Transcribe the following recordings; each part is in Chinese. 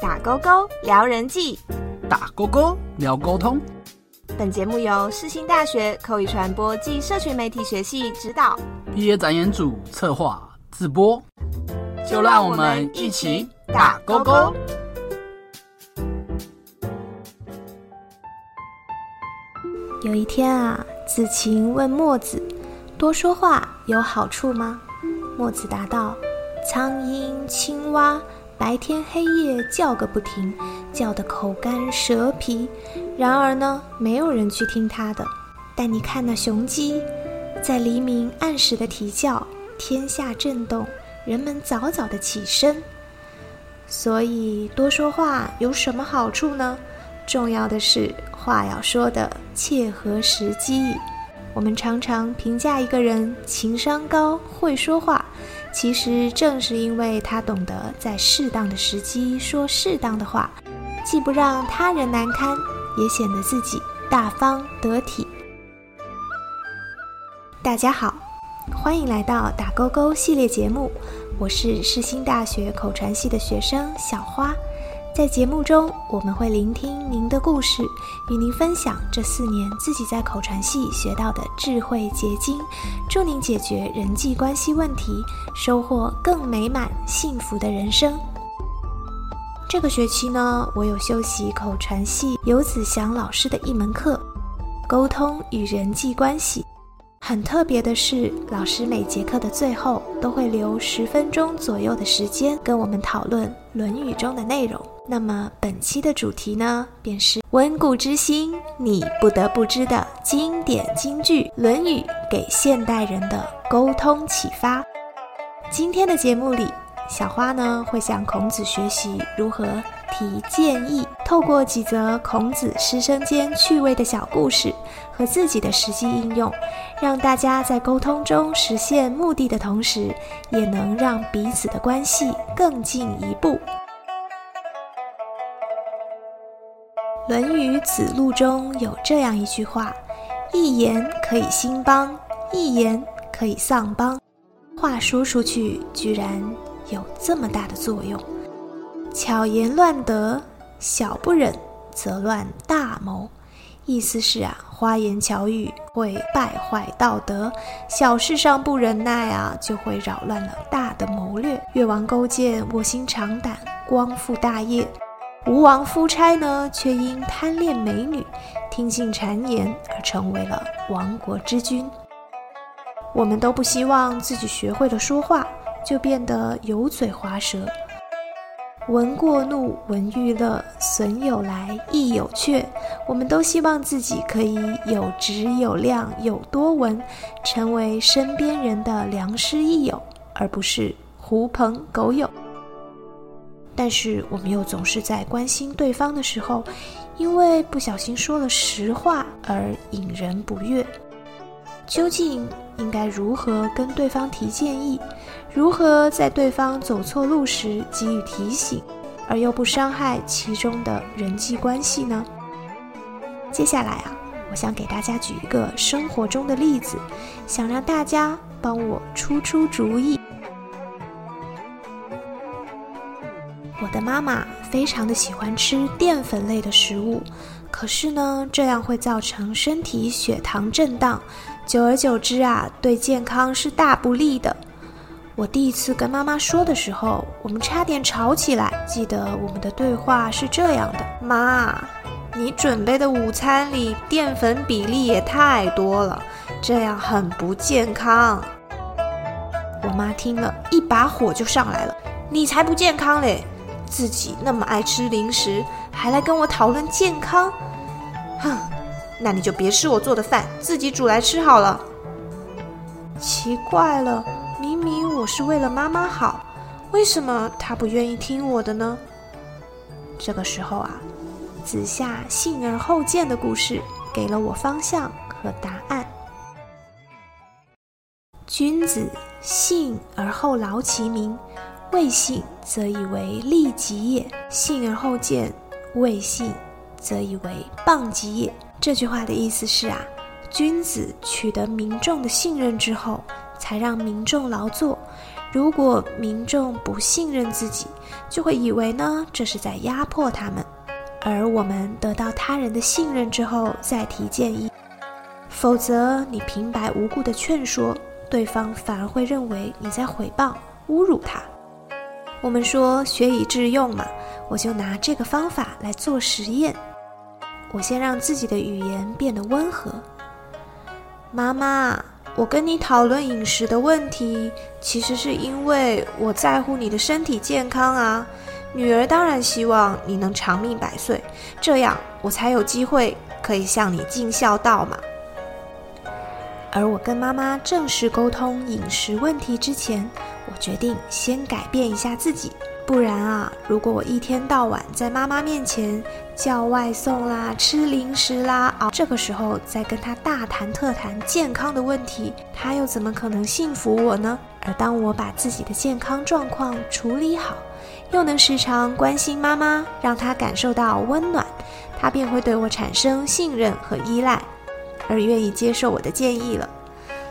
打勾勾聊人际，打勾勾聊沟通。本节目由世新大学口语传播暨社群媒体学系指导，毕业展演组策划自播。就让我们一起打勾勾。有一天啊，子晴问墨子：“多说话有好处吗？”墨子答道：“苍蝇、青蛙。”白天黑夜叫个不停，叫得口干舌皮。然而呢，没有人去听他的。但你看那雄鸡，在黎明按时的啼叫，天下震动，人们早早的起身。所以多说话有什么好处呢？重要的是话要说的切合时机。我们常常评价一个人情商高，会说话。其实正是因为他懂得在适当的时机说适当的话，既不让他人难堪，也显得自己大方得体。大家好，欢迎来到打勾勾系列节目，我是世新大学口传系的学生小花。在节目中，我们会聆听您的故事，与您分享这四年自己在口传系学到的智慧结晶，助您解决人际关系问题，收获更美满幸福的人生。这个学期呢，我有修习口传系游子祥老师的一门课——沟通与人际关系。很特别的是，老师每节课的最后都会留十分钟左右的时间跟我们讨论《论语》中的内容。那么本期的主题呢，便是温故知新，你不得不知的经典金句《论语》给现代人的沟通启发。今天的节目里，小花呢会向孔子学习如何。提建议，透过几则孔子师生间趣味的小故事和自己的实际应用，让大家在沟通中实现目的的同时，也能让彼此的关系更进一步。《论语子路》中有这样一句话：“一言可以兴邦，一言可以丧邦。”话说出去，居然有这么大的作用。巧言乱德，小不忍则乱大谋。意思是啊，花言巧语会败坏道德，小事上不忍耐啊，就会扰乱了大的谋略。越王勾践卧薪尝胆，光复大业；吴王夫差呢，却因贪恋美女，听信谗言而成为了亡国之君。我们都不希望自己学会了说话，就变得油嘴滑舌。闻过怒，闻欲乐，损有来，益有却。我们都希望自己可以有质有量，有多闻，成为身边人的良师益友，而不是狐朋狗友。但是，我们又总是在关心对方的时候，因为不小心说了实话而引人不悦。究竟应该如何跟对方提建议？如何在对方走错路时给予提醒，而又不伤害其中的人际关系呢？接下来啊，我想给大家举一个生活中的例子，想让大家帮我出出主意。我的妈妈非常的喜欢吃淀粉类的食物，可是呢，这样会造成身体血糖震荡。久而久之啊，对健康是大不利的。我第一次跟妈妈说的时候，我们差点吵起来。记得我们的对话是这样的：“妈，你准备的午餐里淀粉比例也太多了，这样很不健康。”我妈听了一把火就上来了：“你才不健康嘞！自己那么爱吃零食，还来跟我讨论健康？哼！”那你就别吃我做的饭，自己煮来吃好了。奇怪了，明明我是为了妈妈好，为什么她不愿意听我的呢？这个时候啊，子夏信而后见的故事给了我方向和答案。君子信而后劳其民，未信则以为利己也；信而后见，未信则以为谤己也。这句话的意思是啊，君子取得民众的信任之后，才让民众劳作。如果民众不信任自己，就会以为呢这是在压迫他们。而我们得到他人的信任之后再提建议，否则你平白无故的劝说对方，反而会认为你在诽谤、侮辱他。我们说学以致用嘛，我就拿这个方法来做实验。我先让自己的语言变得温和。妈妈，我跟你讨论饮食的问题，其实是因为我在乎你的身体健康啊。女儿当然希望你能长命百岁，这样我才有机会可以向你尽孝道嘛。而我跟妈妈正式沟通饮食问题之前，我决定先改变一下自己，不然啊，如果我一天到晚在妈妈面前叫外送啦、吃零食啦，啊，这个时候再跟她大谈特谈健康的问题，她又怎么可能信服我呢？而当我把自己的健康状况处理好，又能时常关心妈妈，让她感受到温暖，她便会对我产生信任和依赖。而愿意接受我的建议了。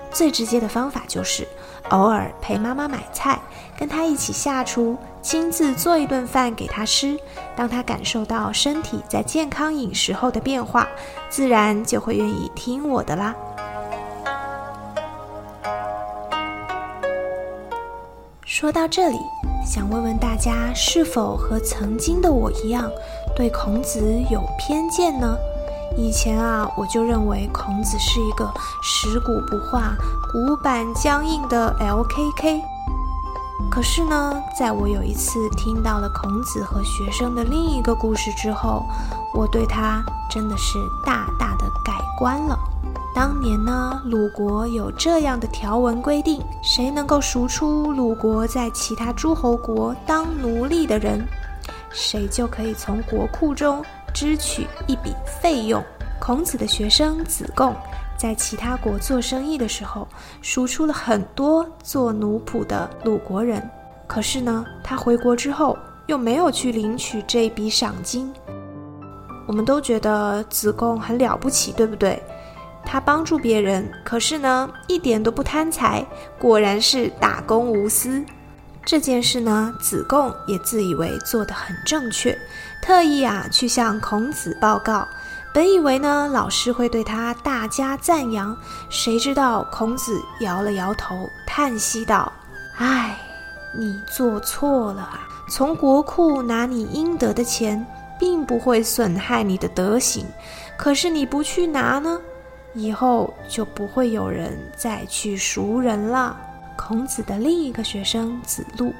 最直接的方法就是偶尔陪妈妈买菜，跟她一起下厨，亲自做一顿饭给她吃。当她感受到身体在健康饮食后的变化，自然就会愿意听我的啦。说到这里，想问问大家，是否和曾经的我一样，对孔子有偏见呢？以前啊，我就认为孔子是一个食古不化、古板僵硬的 LKK。可是呢，在我有一次听到了孔子和学生的另一个故事之后，我对他真的是大大的改观了。当年呢，鲁国有这样的条文规定：谁能够赎出鲁国在其他诸侯国当奴隶的人，谁就可以从国库中。支取一笔费用。孔子的学生子贡在其他国做生意的时候，输出了很多做奴仆的鲁国人。可是呢，他回国之后又没有去领取这笔赏金。我们都觉得子贡很了不起，对不对？他帮助别人，可是呢，一点都不贪财，果然是打工无私。这件事呢，子贡也自以为做得很正确。特意啊去向孔子报告，本以为呢老师会对他大加赞扬，谁知道孔子摇了摇头，叹息道：“唉，你做错了啊！从国库拿你应得的钱，并不会损害你的德行，可是你不去拿呢，以后就不会有人再去赎人了。”孔子的另一个学生子路。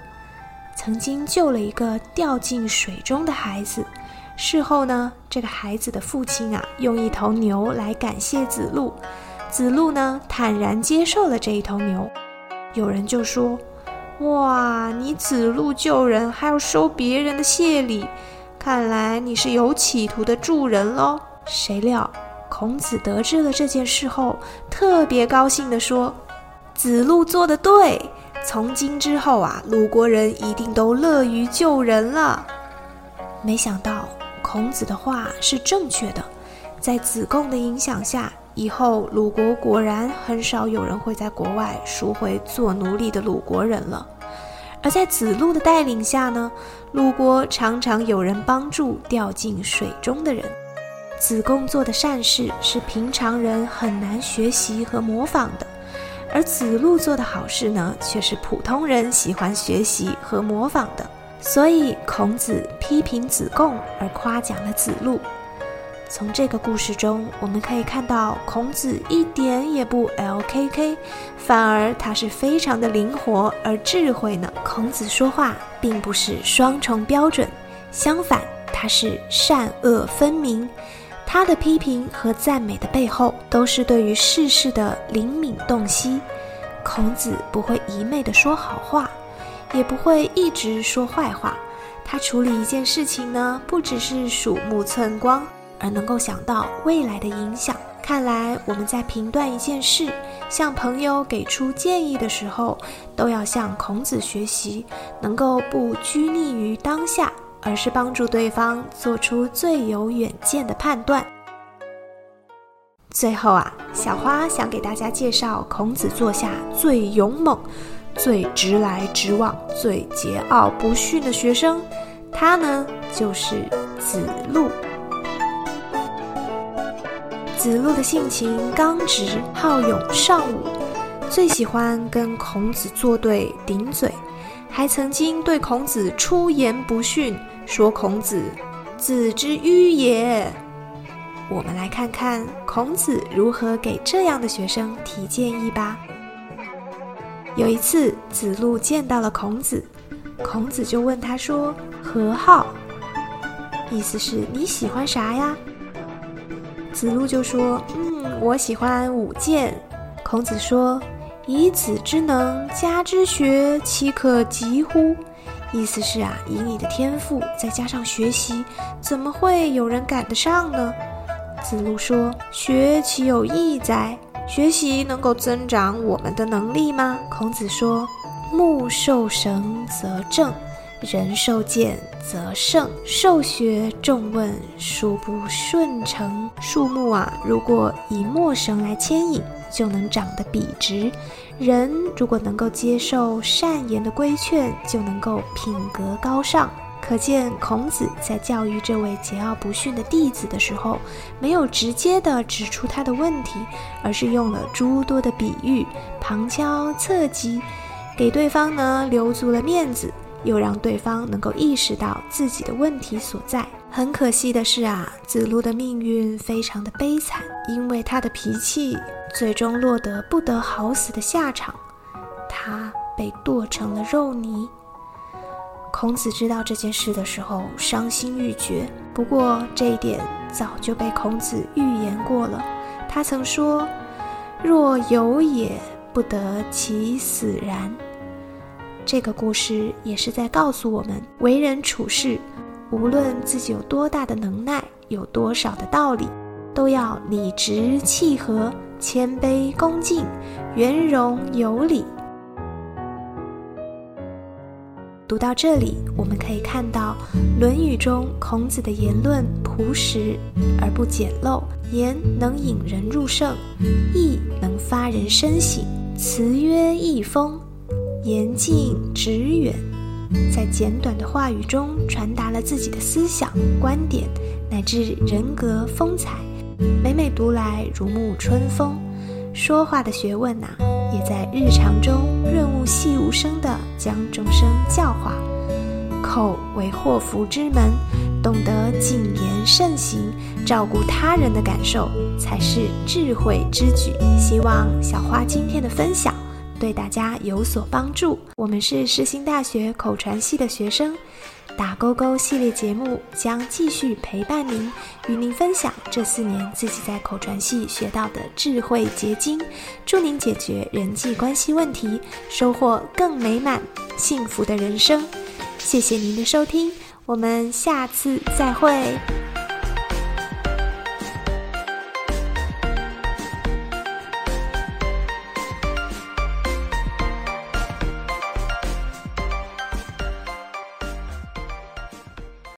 曾经救了一个掉进水中的孩子，事后呢，这个孩子的父亲啊，用一头牛来感谢子路，子路呢，坦然接受了这一头牛。有人就说：“哇，你子路救人还要收别人的谢礼，看来你是有企图的助人喽。”谁料孔子得知了这件事后，特别高兴地说：“子路做得对。”从今之后啊，鲁国人一定都乐于救人了。没想到孔子的话是正确的，在子贡的影响下，以后鲁国果然很少有人会在国外赎回做奴隶的鲁国人了。而在子路的带领下呢，鲁国常常有人帮助掉进水中的人。子贡做的善事是平常人很难学习和模仿的。而子路做的好事呢，却是普通人喜欢学习和模仿的。所以孔子批评子贡，而夸奖了子路。从这个故事中，我们可以看到孔子一点也不 LKK，反而他是非常的灵活而智慧呢。孔子说话并不是双重标准，相反，他是善恶分明。他的批评和赞美的背后，都是对于世事的灵敏洞悉。孔子不会一昧地说好话，也不会一直说坏话。他处理一件事情呢，不只是鼠目寸光，而能够想到未来的影响。看来我们在评断一件事，向朋友给出建议的时候，都要向孔子学习，能够不拘泥于当下。而是帮助对方做出最有远见的判断。最后啊，小花想给大家介绍孔子座下最勇猛、最直来直往、最桀骜不驯的学生，他呢就是子路。子路的性情刚直，好勇尚武，最喜欢跟孔子作对顶嘴，还曾经对孔子出言不逊，说孔子子之迂也。我们来看看孔子如何给这样的学生提建议吧。有一次，子路见到了孔子，孔子就问他说：“何好？”意思是你喜欢啥呀？子路就说：“嗯，我喜欢舞剑。”孔子说：“以子之能，加之学，岂可及乎？”意思是啊，以你的天赋再加上学习，怎么会有人赶得上呢？子路说：“学岂有益哉？学习能够增长我们的能力吗？”孔子说：“木受绳则正，人受剑则胜。受学重问，殊不顺承。树木啊，如果以墨绳来牵引，就能长得笔直；人如果能够接受善言的规劝，就能够品格高尚。”可见，孔子在教育这位桀骜不驯的弟子的时候，没有直接的指出他的问题，而是用了诸多的比喻，旁敲侧击，给对方呢留足了面子，又让对方能够意识到自己的问题所在。很可惜的是啊，子路的命运非常的悲惨，因为他的脾气，最终落得不得好死的下场，他被剁成了肉泥。孔子知道这件事的时候，伤心欲绝。不过这一点早就被孔子预言过了。他曾说：“若有也，不得其死然。”这个故事也是在告诉我们，为人处事，无论自己有多大的能耐，有多少的道理，都要理直气和、谦卑恭敬、圆融有礼。读到这里，我们可以看到《论语》中孔子的言论朴实而不简陋，言能引人入胜，意能发人深省，辞约意丰，言近旨远，在简短的话语中传达了自己的思想观点乃至人格风采，每每读来如沐春风。说话的学问呐，也在日常中润物细无声地将众生教化。口为祸福之门，懂得谨言慎行，照顾他人的感受，才是智慧之举。希望小花今天的分享对大家有所帮助。我们是世新大学口传系的学生。打勾勾系列节目将继续陪伴您，与您分享这四年自己在口传系学到的智慧结晶，祝您解决人际关系问题，收获更美满幸福的人生。谢谢您的收听，我们下次再会。